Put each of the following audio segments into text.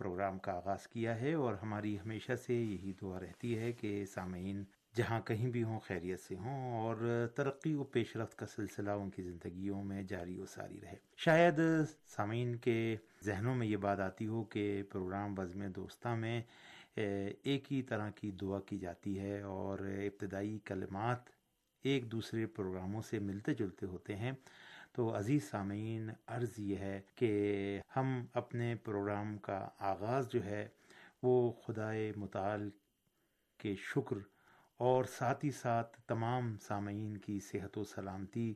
Programme کا آغاز کیا ہے اور ہماری ہمیشہ سے یہی دعا رہتی ہے کہ سامعین جہاں کہیں بھی ہوں، خیریت سے ہوں اور ترقی و پیش رفت کا سلسلہ ان کی زندگیوں میں جاری و ساری رہے۔ شاید سامعین کے ذہنوں میں یہ بات آتی ہو کہ پروگرام بزم دوستہ میں ایک ہی طرح کی دعا کی جاتی ہے اور ابتدائی کلمات ایک دوسرے پروگراموں سے ملتے جلتے ہوتے ہیں۔ تو عزیز سامعین، عرض یہ ہے کہ ہم اپنے پروگرام کا آغاز جو ہے، وہ خدائے مطال کے شکر اور ساتھ ہی ساتھ تمام سامعین کی صحت و سلامتی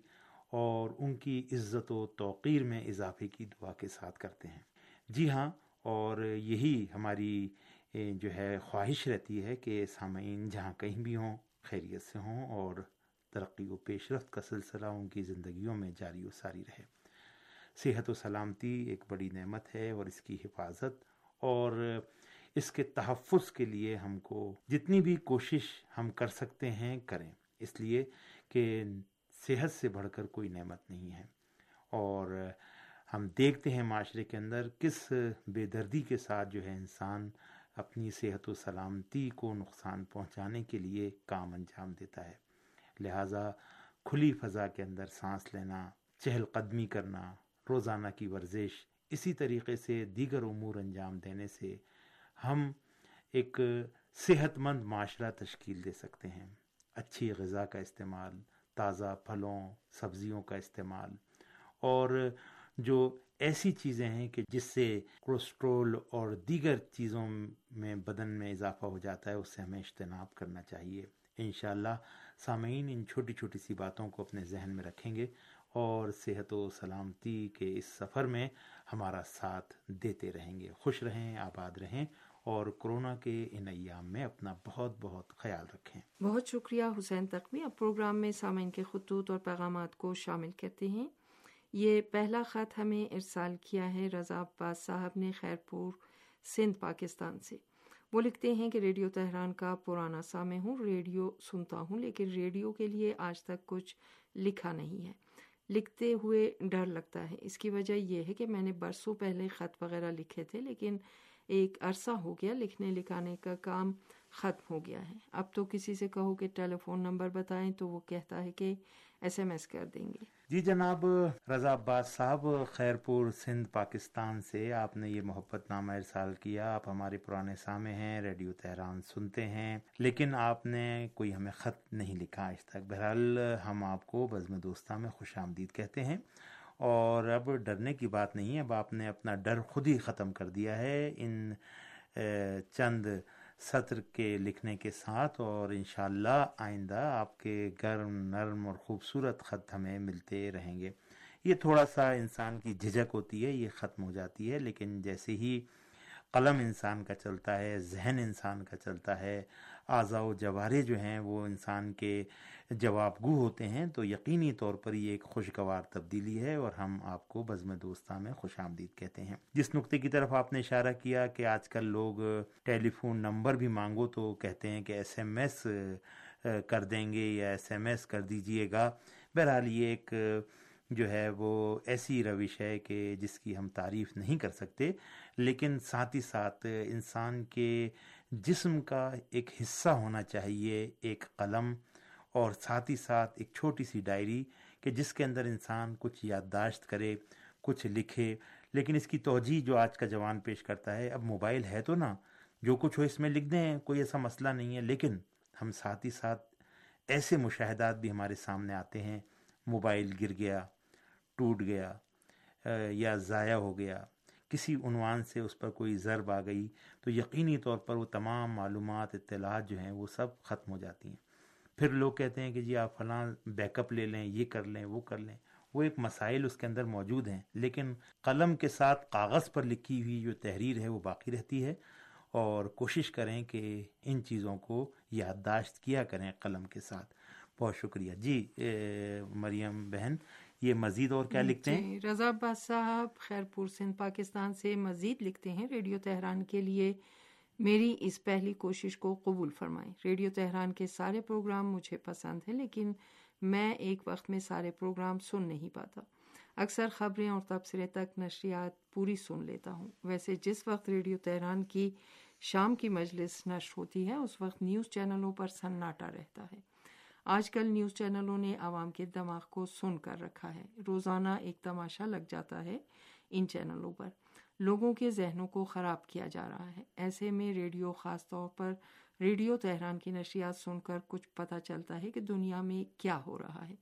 اور ان کی عزت و توقیر میں اضافے کی دعا کے ساتھ کرتے ہیں۔ جی ہاں اور یہی ہماری جو ہے خواہش رہتی ہے کہ سامعین جہاں کہیں بھی ہوں، خیریت سے ہوں اور ترقی و پیش رفت کا سلسلہ ان کی زندگیوں میں جاری و ساری رہے۔ صحت و سلامتی ایک بڑی نعمت ہے اور اس کی حفاظت اور اس کے تحفظ کے لیے ہم کو جتنی بھی کوشش ہم کر سکتے ہیں کریں۔ اس لیے کہ صحت سے بڑھ کر کوئی نعمت نہیں ہے۔ اور ہم دیکھتے ہیں معاشرے کے اندر کس بے دردی کے ساتھ جو ہے انسان اپنی صحت و سلامتی کو نقصان پہنچانے کے لیے کام انجام دیتا ہے۔ لہٰذا کھلی فضا کے اندر سانس لینا، چہل قدمی کرنا، روزانہ کی ورزش، اسی طریقے سے دیگر امور انجام دینے سے ہم ایک صحت مند معاشرہ تشکیل دے سکتے ہیں۔ اچھی غذا کا استعمال، تازہ پھلوں، سبزیوں کا استعمال، اور جو ایسی چیزیں ہیں کہ جس سے کولیسٹرول اور دیگر چیزوں میں بدن میں اضافہ ہو جاتا ہے، اس سے ہمیں اجتناب کرنا چاہیے۔ انشاءاللہ سامعین، ان چھوٹی چھوٹی سی باتوں کو اپنے ذہن میں رکھیں گے اور صحت و سلامتی کے اس سفر میں ہمارا ساتھ دیتے رہیں گے۔ خوش رہیں، آباد رہیں اور کرونا کے ان ایام میں اپنا بہت بہت خیال رکھیں۔ بہت شکریہ حسین تقوی۔ اب پروگرام میں سامعین کے خطوط اور پیغامات کو شامل کرتے ہیں۔ یہ پہلا خط ہمیں ارسال کیا ہے رضا عباس صاحب نے خیر پور سندھ، پاکستان سے۔ وہ لکھتے ہیں کہ ریڈیو تہران کا پرانا سامع ہوں، ریڈیو سنتا ہوں، لیکن ریڈیو کے لیے آج تک کچھ لکھا نہیں ہے۔ لکھتے ہوئے ڈر لگتا ہے۔ اس کی وجہ یہ ہے کہ میں نے برسوں پہلے خط وغیرہ لکھے تھے، لیکن ایک عرصہ ہو گیا لکھنے لکھانے کا کام ختم ہو گیا ہے۔ اب تو کسی سے کہو کہ ٹیلی فون نمبر بتائیں تو وہ کہتا ہے کہ ایس ایم ایس کر دیں گے۔ جی جناب، رضا عباس صاحب خیر پور سندھ، پاکستان سے آپ نے یہ محبت نامہ ارسال کیا۔ آپ ہمارے پرانے سامع ہیں، ریڈیو تہران سنتے ہیں، لیکن آپ نے کوئی ہمیں خط نہیں لکھا آج تک۔ بہرحال، ہم آپ کو بزم دوستہ میں خوش آمدید کہتے ہیں۔ اور اب ڈرنے کی بات نہیں ہے، اب آپ نے اپنا ڈر خود ہی ختم کر دیا ہے۔ ان چند سطر کے لکھنے کے ساتھ اور انشاءاللہ آئندہ آپ کے گرم، نرم اور خوبصورت خط ہمیں ملتے رہیں گے۔ یہ تھوڑا سا انسان کی جھجک ہوتی ہے، یہ ختم ہو جاتی ہے، لیکن جیسے ہی قلم انسان کا چلتا ہے، ذہن انسان کا چلتا ہے۔ اعضاء و جوارے جو ہیں وہ انسان کے جواب گو ہوتے ہیں۔ تو یقینی طور پر یہ ایک خوشگوار تبدیلی ہے اور ہم آپ کو بزم دوستہ میں خوش آمدید کہتے ہیں۔ جس نقطے کی طرف آپ نے اشارہ کیا کہ آج کل لوگ ٹیلی فون نمبر بھی مانگو تو کہتے ہیں کہ ایس ایم ایس کر دیں گے یا ایس ایم ایس کر دیجیے گا۔ بہرحال یہ ایک جو ہے وہ ایسی روش ہے کہ جس کی ہم تعریف نہیں کر سکتے، لیکن ساتھ ہی ساتھ انسان کے جسم کا ایک حصہ ہونا چاہیے، ایک قلم، اور ساتھ ہی ساتھ ایک چھوٹی سی ڈائری کہ جس کے اندر انسان کچھ یادداشت کرے، کچھ لکھے۔ لیکن اس کی توجہ جو آج کا جوان پیش کرتا ہے، اب موبائل ہے تو نا، جو کچھ ہو اس میں لکھ دیں، کوئی ایسا مسئلہ نہیں ہے۔ لیکن ہم ساتھ ہی ساتھ ایسے مشاہدات بھی ہمارے سامنے آتے ہیں، موبائل گر گیا ٹوٹ گیا یا ضائع ہو گیا، کسی عنوان سے اس پر کوئی ضرب آ گئی، تو یقینی طور پر وہ تمام معلومات، اطلاعات جو ہیں وہ سب ختم ہو جاتی ہیں۔ پھر لوگ کہتے ہیں کہ جی آپ فلاں بیک اپ لے لیں، یہ کر لیں، وہ کر لیں۔ وہ ایک مسائل اس کے اندر موجود ہیں، لیکن قلم کے ساتھ کاغذ پر لکھی ہوئی جو تحریر ہے وہ باقی رہتی ہے۔ اور کوشش کریں کہ ان چیزوں کو یادداشت کیا کریں قلم کے ساتھ۔ بہت شکریہ۔ جی مریم بہن یہ مزید اور کیا لکھتے ہیں؟ جی، رضا عباس صاحب خیرپور سندھ پاکستان سے مزید لکھتے ہیں ریڈیو تہران کے لیے۔ میری اس پہلی کوشش کو قبول فرمائیں۔ ریڈیو تہران کے سارے پروگرام مجھے پسند ہیں لیکن میں ایک وقت میں سارے پروگرام سن نہیں پاتا۔ اکثر خبریں اور تبصرے تک نشریات پوری سن لیتا ہوں۔ ویسے جس وقت ریڈیو تہران کی شام کی مجلس نشر ہوتی ہے اس وقت نیوز چینلوں پر سناٹا رہتا ہے۔ آج کل نیوز چینلوں نے عوام کے دماغ کو سن کر رکھا ہے۔ روزانہ ایک تماشا لگ جاتا ہے ان چینلوں پر۔ لوگوں کے ذہنوں کو خراب کیا جا رہا ہے۔ ایسے میں ریڈیو، خاص طور پر ریڈیو تہران کی نشریات سن کر کچھ پتہ چلتا ہے کہ دنیا میں کیا ہو رہا ہے۔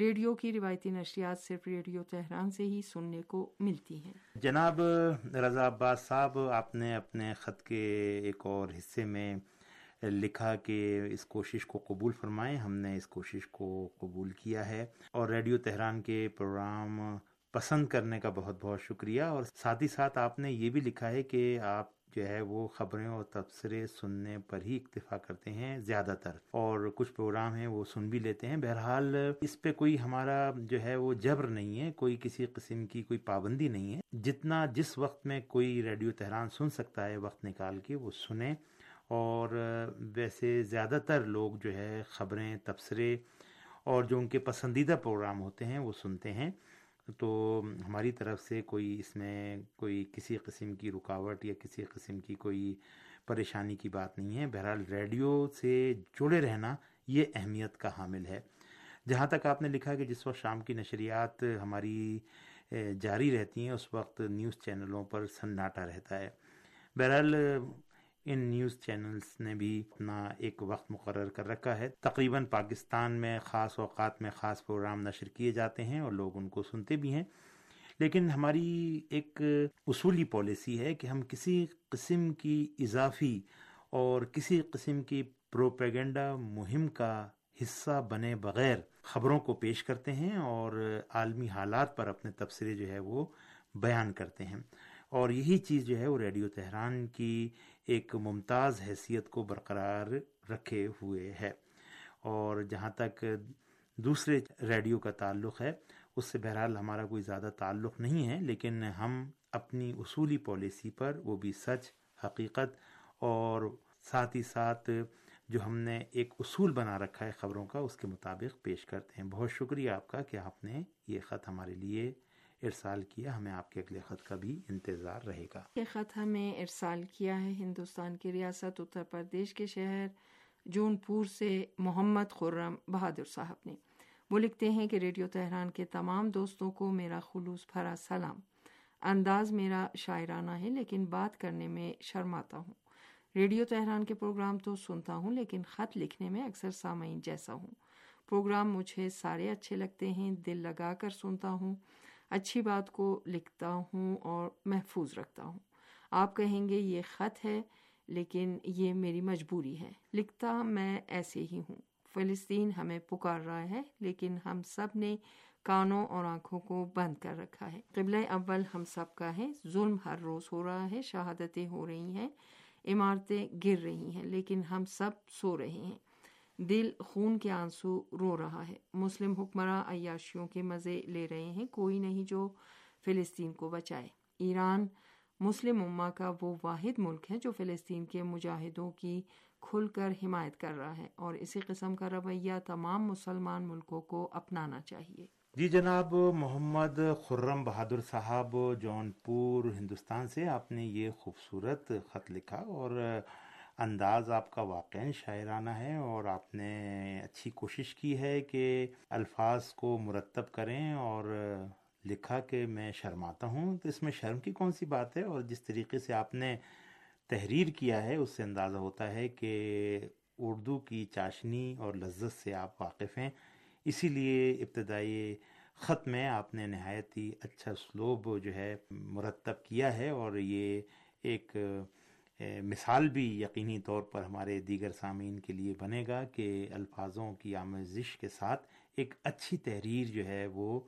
ریڈیو کی روایتی نشریات صرف ریڈیو تہران سے ہی سننے کو ملتی ہیں۔ جناب رضا عباس صاحب، آپ نے اپنے خط کے ایک اور حصے میں لکھا کہ اس کوشش کو قبول فرمائیں۔ ہم نے اس کوشش کو قبول کیا ہے۔ اور ریڈیو تہران کے پروگرام پسند کرنے کا بہت بہت شکریہ۔ اور ساتھ ہی ساتھ آپ نے یہ بھی لکھا ہے کہ آپ جو ہے وہ خبریں اور تبصرے سننے پر ہی اکتفا کرتے ہیں زیادہ تر۔ اور کچھ پروگرام ہیں وہ سن بھی لیتے ہیں۔ بہرحال اس پہ کوئی ہمارا جو ہے وہ جبر نہیں ہے۔ کوئی کسی قسم کی کوئی پابندی نہیں ہے۔ جتنا جس وقت میں کوئی ریڈیو تہران سن سکتا ہے وقت نکال کے وہ سنیں۔ اور ویسے زیادہ تر لوگ جو ہے خبریں، تبصرے اور جو ان کے پسندیدہ پروگرام ہوتے ہیں وہ سنتے ہیں۔ تو ہماری طرف سے کوئی اس میں کوئی کسی قسم کی رکاوٹ یا کسی قسم کی کوئی پریشانی کی بات نہیں ہے۔ بہرحال ریڈیو سے جڑے رہنا یہ اہمیت کا حامل ہے۔ جہاں تک آپ نے لکھا کہ جس وقت شام کی نشریات ہماری جاری رہتی ہیں، اس وقت نیوز چینلوں پر سناٹا رہتا ہے۔ بہرحال ان نیوز چینلز نے بھی اپنا ایک وقت مقرر کر رکھا ہے۔ تقریباً پاکستان میں خاص اوقات میں خاص پروگرام نشر کیے جاتے ہیں اور لوگ ان کو سنتے بھی ہیں۔ لیکن ہماری ایک اصولی پالیسی ہے کہ ہم کسی قسم کی اضافی اور کسی قسم کی پروپیگنڈا مہم کا حصہ بنے بغیر خبروں کو پیش کرتے ہیں اور عالمی حالات پر اپنے تبصرے جو ہے وہ بیان کرتے ہیں۔ اور یہی چیز جو ہے وہ ریڈیو تہران کی ایک ممتاز حیثیت کو برقرار رکھے ہوئے ہے۔ اور جہاں تک دوسرے ریڈیو کا تعلق ہے، اس سے بہرحال ہمارا کوئی زیادہ تعلق نہیں ہے، لیکن ہم اپنی اصولی پالیسی پر وہ بھی سچ، حقیقت اور ساتھ ہی ساتھ جو ہم نے ایک اصول بنا رکھا ہے خبروں کا، اس کے مطابق پیش کرتے ہیں۔ بہت شکریہ آپ کا کہ آپ نے یہ خط ہمارے لیے ارسال کیا ہمیں آپ کے اگلے خط کا بھی انتظار رہے گا۔ یہ خط ہمیں ارسال کیا ہے ہندوستان کی ریاست اتر پردیش کے شہر جون پور سے محمد خرم بہادر صاحب نے۔ وہ لکھتے ہیں کہ ریڈیو تہران کے تمام دوستوں کو میرا خلوص بھرا سلام۔ انداز میرا شاعرانہ ہے، لیکن بات کرنے میں شرماتا ہوں۔ ریڈیو تہران کے پروگرام تو سنتا ہوں، لیکن خط لکھنے میں اکثر سامعین جیسا ہوں۔ پروگرام مجھے سارے اچھے لگتے ہیں، دل لگا کر سنتا ہوں۔ اچھی بات کو لکھتا ہوں اور محفوظ رکھتا ہوں۔ آپ کہیں گے یہ خط ہے، لیکن یہ میری مجبوری ہے۔ لکھتا میں ایسے ہی ہوں۔ فلسطین ہمیں پکار رہا ہے، لیکن ہم سب نے کانوں اور آنکھوں کو بند کر رکھا ہے۔ قبل اول ہم سب کا ہے۔ ظلم ہر روز ہو رہا ہے، شہادتیں ہو رہی ہیں، عمارتیں گر رہی ہیں، لیکن ہم سب سو رہے ہیں۔ دل خون کے آنسو رو رہا ہے۔ مسلم حکمراں عیاشیوں کے مزے لے رہے ہیں۔ کوئی نہیں جو فلسطین کو بچائے۔ ایران مسلم اما کا وہ واحد ملک ہے جو فلسطین کے مجاہدوں کی کھل کر حمایت کر رہا ہے اور اسی قسم کا رویہ تمام مسلمان ملکوں کو اپنانا چاہیے۔ جی جناب، محمد خرم بہادر صاحب جون پور، ہندوستان سے آپ نے یہ خوبصورت خط لکھا اور انداز آپ کا واقع شاعرانہ ہے اور آپ نے اچھی کوشش کی ہے کہ الفاظ کو مرتب کریں اور لکھا کہ میں شرماتا ہوں۔ تو اس میں شرم کی کون سی بات ہے؟ اور جس طریقے سے آپ نے تحریر کیا ہے، اس سے اندازہ ہوتا ہے کہ اردو کی چاشنی اور لذت سے آپ واقف ہیں۔ اسی لیے ابتدائی خط میں آپ نے نہایت ہی اچھا اسلوب جو ہے مرتب کیا ہے اور یہ ایک مثال بھی یقینی طور پر ہمارے دیگر سامعین کے لیے بنے گا کہ الفاظوں کی آمیزش کے ساتھ ایک اچھی تحریر جو ہے وہ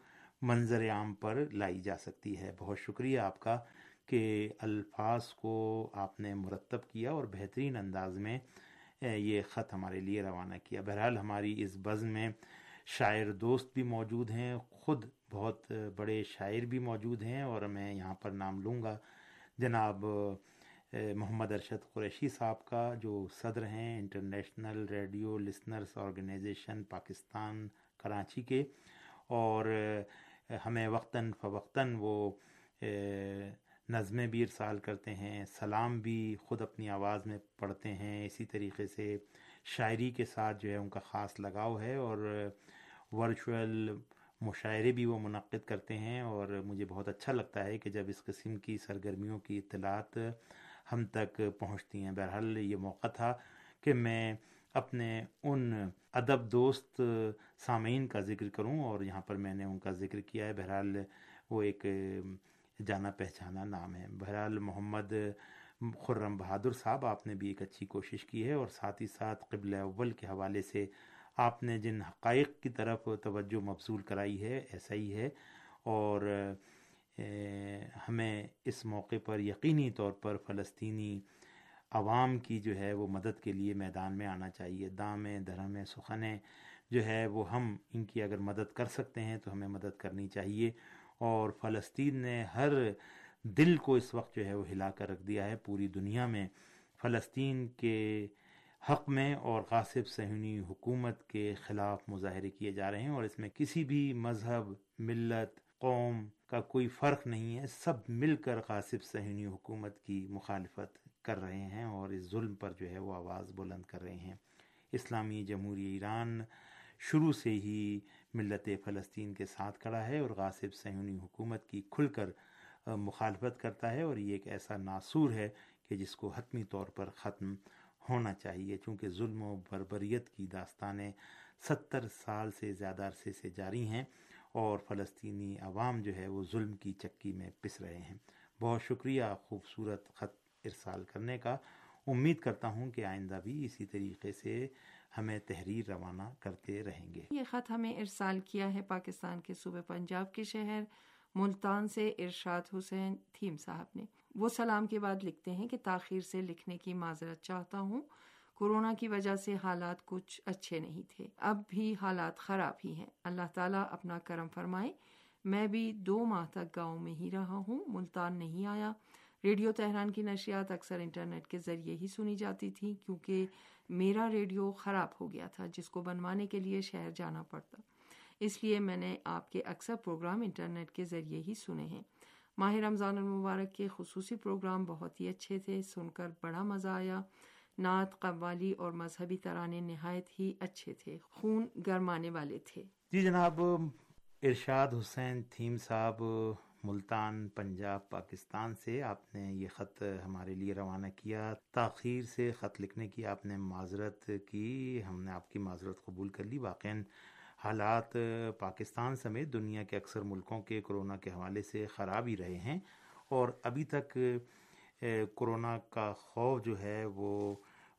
منظر عام پر لائی جا سکتی ہے۔ بہت شکریہ آپ کا کہ الفاظ کو آپ نے مرتب کیا اور بہترین انداز میں یہ خط ہمارے لیے روانہ کیا۔ بہرحال ہماری اس بزم میں شاعر دوست بھی موجود ہیں، خود بہت بڑے شاعر بھی موجود ہیں اور میں یہاں پر نام لوں گا۔ جناب محمد ارشد قریشی صاحب کا جو صدر ہیں، international radio listeners organization Pakistan, Karachi کے۔ اور ہمیں وقتاً فوقتاً وہ نظمیں بھی ارسال کرتے ہیں، سلام بھی خود اپنی آواز میں پڑھتے ہیں۔ اسی طریقے سے شاعری کے ساتھ جو ہے ان کا خاص لگاؤ ہے اور ورچوئل مشاعرے بھی وہ منعقد کرتے ہیں۔ اور مجھے بہت اچھا لگتا ہے کہ جب اس قسم کی سرگرمیوں کی اطلاعات ہم تک پہنچتی ہیں۔ بہرحال یہ موقع تھا کہ میں اپنے ان ادب دوست سامعین کا ذکر کروں اور یہاں پر میں نے ان کا ذکر کیا ہے۔ بہرحال وہ ایک جانا پہچانا نام ہے۔ بہرحال محمد خرم بہادر صاحب، آپ نے بھی ایک اچھی کوشش کی ہے اور ساتھ ہی ساتھ قبل اول کے حوالے سے آپ نے جن حقائق کی طرف توجہ مبصول کرائی ہے، ایسا ہی ہے۔ اور ہمیں اس موقع پر یقینی طور پر فلسطینی عوام کی جو ہے وہ مدد کے لیے میدان میں آنا چاہیے دامیں درہمیں سخنیں جو ہے وہ ہم ان کی اگر مدد کر سکتے ہیں تو ہمیں مدد کرنی چاہیے۔ اور فلسطین نے ہر دل کو اس وقت جو ہے وہ ہلا کر رکھ دیا ہے پوری دنیا میں۔ فلسطین کے حق میں اور غاصب صہیونی حکومت کے خلاف مظاہرے کیے جا رہے ہیں اور اس میں کسی بھی مذہب، ملت قوم کا کوئی فرق نہیں ہے۔ سب مل کر غاصب صہیونی حکومت کی مخالفت کر رہے ہیں اور اس ظلم پر جو ہے وہ آواز بلند کر رہے ہیں۔ اسلامی جمہوری ایران شروع سے ہی ملت فلسطین کے ساتھ کھڑا ہے اور غاصب صہیونی حکومت کی کھل کر مخالفت کرتا ہے اور یہ ایک ایسا ناصور ہے کہ جس کو حتمی طور پر ختم ہونا چاہیے۔ چونکہ ظلم و بربریت کی داستانیں ستر سال سے زیادہ عرصے سے جاری ہیں اور فلسطینی عوام جو ہے وہ ظلم کی چکی میں پس رہے ہیں۔ بہت شکریہ خوبصورت خط ارسال کرنے کا۔ امید کرتا ہوں کہ آئندہ بھی اسی طریقے سے ہمیں تحریر روانہ کرتے رہیں گے۔ یہ خط ہمیں ارسال کیا ہے پاکستان کے صوبے پنجاب کے شہر ملتان سے ارشاد حسین تھیم صاحب نے۔ وہ سلام کے بعد لکھتے ہیں کہ تاخیر سے لکھنے کی معذرت چاہتا ہوں۔ کورونا کی وجہ سے حالات کچھ اچھے نہیں تھے۔ اب بھی حالات خراب ہی ہیں۔ اللہ تعالیٰ اپنا کرم فرمائے۔ میں بھی دو ماہ تک گاؤں میں ہی رہا ہوں۔ ملتان نہیں آیا۔ ریڈیو تہران کی نشریات اکثر انٹرنیٹ کے ذریعے ہی سنی جاتی تھی کیونکہ میرا ریڈیو خراب ہو گیا تھا، جس کو بنوانے کے لیے شہر جانا پڑتا۔ اس لیے میں نے آپ کے اکثر پروگرام انٹرنیٹ کے ذریعے ہی سنے ہیں۔ ماہ رمضان المبارک کے خصوصی پروگرام بہت ہی اچھے تھے۔ سن کر بڑا مزہ آیا۔ نعت، قوالی اور مذہبی ترانے نہایت ہی اچھے تھے، خون گرمانے والے تھے۔ جی جناب، ارشاد حسین تھیم صاحب، ملتان، پنجاب، پاکستان سے آپ نے یہ خط ہمارے لیے روانہ کیا۔ تاخیر سے خط لکھنے کی آپ نے معذرت کی، ہم نے آپ کی معذرت قبول کر لی۔ واقع حالات پاکستان سمیت دنیا کے اکثر ملکوں کے کرونا کے حوالے سے خراب ہی رہے ہیں اور ابھی تک کرونا کا خوف جو ہے وہ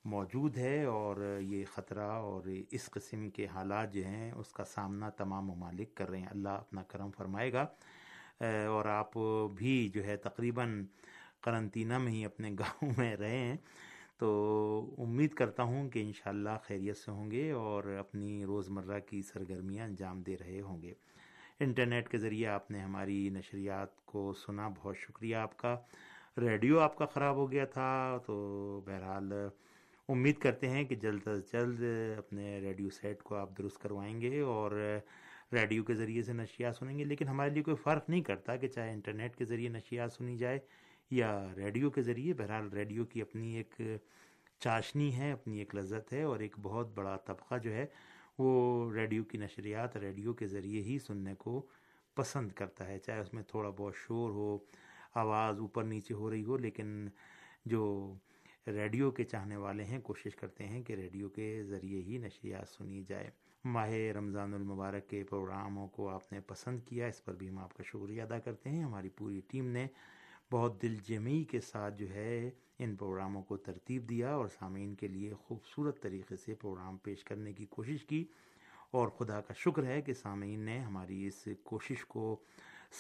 موجود ہے اور یہ خطرہ اور اس قسم کے حالات جو ہیں، اس کا سامنا تمام ممالک کر رہے ہیں۔ اللہ اپنا کرم فرمائے گا۔ اور آپ بھی جو ہے تقریباً قرنطینہ میں ہی اپنے گاؤں میں رہے ہیں۔ تو امید کرتا ہوں کہ انشاءاللہ خیریت سے ہوں گے اور اپنی روزمرہ کی سرگرمیاں انجام دے رہے ہوں گے۔ انٹرنیٹ کے ذریعے آپ نے ہماری نشریات کو سنا۔ بہت شکریہ۔ آپ کا ریڈیو آپ کا خراب ہو گیا تھا۔ تو بہرحال امید کرتے ہیں کہ جلد از جلد اپنے ریڈیو سیٹ کو آپ درست کروائیں گے اور ریڈیو کے ذریعے سے نشریات سنیں گے، لیکن ہمارے لیے کوئی فرق نہیں کرتا کہ چاہے انٹرنیٹ کے ذریعے نشریات سنی جائے یا ریڈیو کے ذریعے۔ بہرحال ریڈیو کی اپنی ایک چاشنی ہے، اپنی ایک لذت ہے اور ایک بہت بڑا طبقہ جو ہے وہ ریڈیو کی نشریات ریڈیو کے ذریعے ہی سننے کو پسند کرتا ہے۔ چاہے اس میں تھوڑا بہت شور ہو، آواز اوپر نیچے ہو رہی ہو، لیکن جو ریڈیو کے چاہنے والے ہیں، کوشش کرتے ہیں کہ ریڈیو کے ذریعے ہی نشریات سنی جائے ماہ رمضان المبارک کے پروگراموں کو آپ نے پسند کیا، اس پر بھی ہم آپ کا شکریہ ادا کرتے ہیں۔ ہماری پوری ٹیم نے بہت دل جمعی کے ساتھ جو ہے ان پروگراموں کو ترتیب دیا اور سامعین کے لیے خوبصورت طریقے سے پروگرام پیش کرنے کی کوشش کی۔ اور خدا کا شکر ہے کہ سامعین نے ہماری اس کوشش کو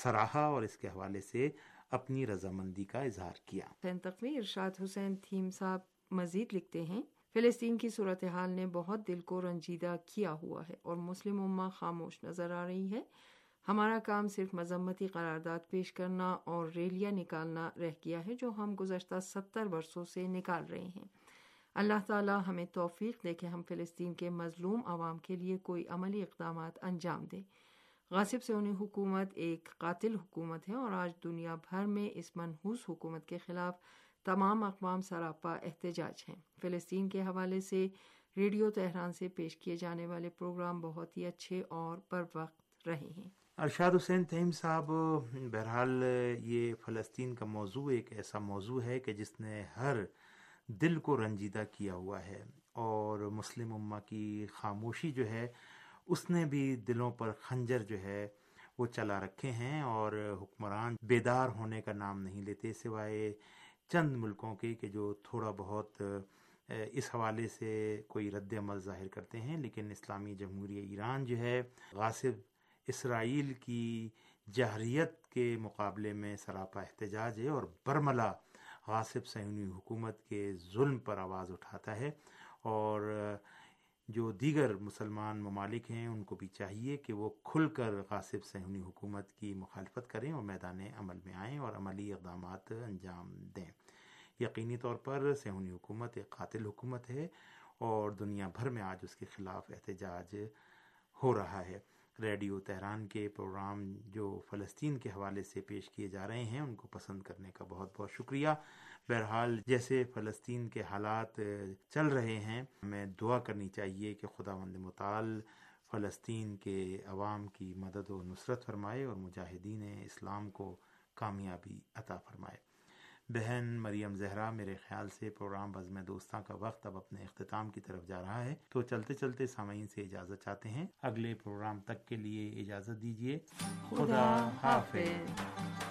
سراہا اور اس کے حوالے سے اپنی رضامندی کا اظہار کیا۔ تقوی ارشاد حسین تھیم صاحب مزید لکھتے ہیں، فلسطین کی صورتحال نے بہت دل کو رنجیدہ کیا ہوا ہے اور مسلم امہ خاموش نظر آ رہی ہے۔ ہمارا کام صرف مذمتی قرارداد پیش کرنا اور ریلیاں نکالنا رہ گیا ہے جو ہم گزشتہ ستر برسوں سے نکال رہے ہیں۔ اللہ تعالی ہمیں توفیق دے کہ ہم فلسطین کے مظلوم عوام کے لیے کوئی عملی اقدامات انجام دیں غاصب سے حکومت ایک قاتل حکومت ہے اور آج دنیا بھر میں اس منحوس حکومت کے خلاف تمام اقوام سراپا احتجاج ہیں۔ فلسطین کے حوالے سے ریڈیو تہران سے پیش کیے جانے والے پروگرام بہت ہی اچھے اور پر وقت رہے ہیں۔ ارشاد حسین تہیم صاحب، بہرحال یہ فلسطین کا موضوع ایک ایسا موضوع ہے کہ جس نے ہر دل کو رنجیدہ کیا ہوا ہے اور مسلم امہ کی خاموشی جو ہے اس نے بھی دلوں پر خنجر جو ہے وہ چلا رکھے ہیں اور حکمران بیدار ہونے کا نام نہیں لیتے، سوائے چند ملکوں کے کہ جو تھوڑا بہت اس حوالے سے کوئی رد عمل ظاہر کرتے ہیں۔ لیکن اسلامی جمہوریہ ایران جو ہے، غاصب اسرائیل کی جہریت کے مقابلے میں سراپا احتجاج ہے اور برملا غاصب سہونی حکومت کے ظلم پر آواز اٹھاتا ہے۔ اور جو دیگر مسلمان ممالک ہیں، ان کو بھی چاہیے کہ وہ کھل کر غاصب سہونی حکومت کی مخالفت کریں اور میدان عمل میں آئیں اور عملی اقدامات انجام دیں۔ یقینی طور پر سہونی حکومت ایک قاتل حکومت ہے اور دنیا بھر میں آج اس کے خلاف احتجاج ہو رہا ہے۔ ریڈیو تہران کے پروگرام جو فلسطین کے حوالے سے پیش کیے جا رہے ہیں، ان کو پسند کرنے کا بہت بہت شکریہ۔ بہرحال جیسے فلسطین کے حالات چل رہے ہیں، ہمیں دعا کرنی چاہیے کہ خدا مند مطال فلسطین کے عوام کی مدد و نصرت فرمائے اور مجاہدین اسلام کو کامیابی عطا فرمائے۔ بہن مریم زہرا، میرے خیال سے پروگرام بزم دوستاں کا وقت اب اپنے اختتام کی طرف جا رہا ہے، تو چلتے چلتے سامعین سے اجازت چاہتے ہیں۔ اگلے پروگرام تک کے لیے اجازت دیجیے خدا حافظ۔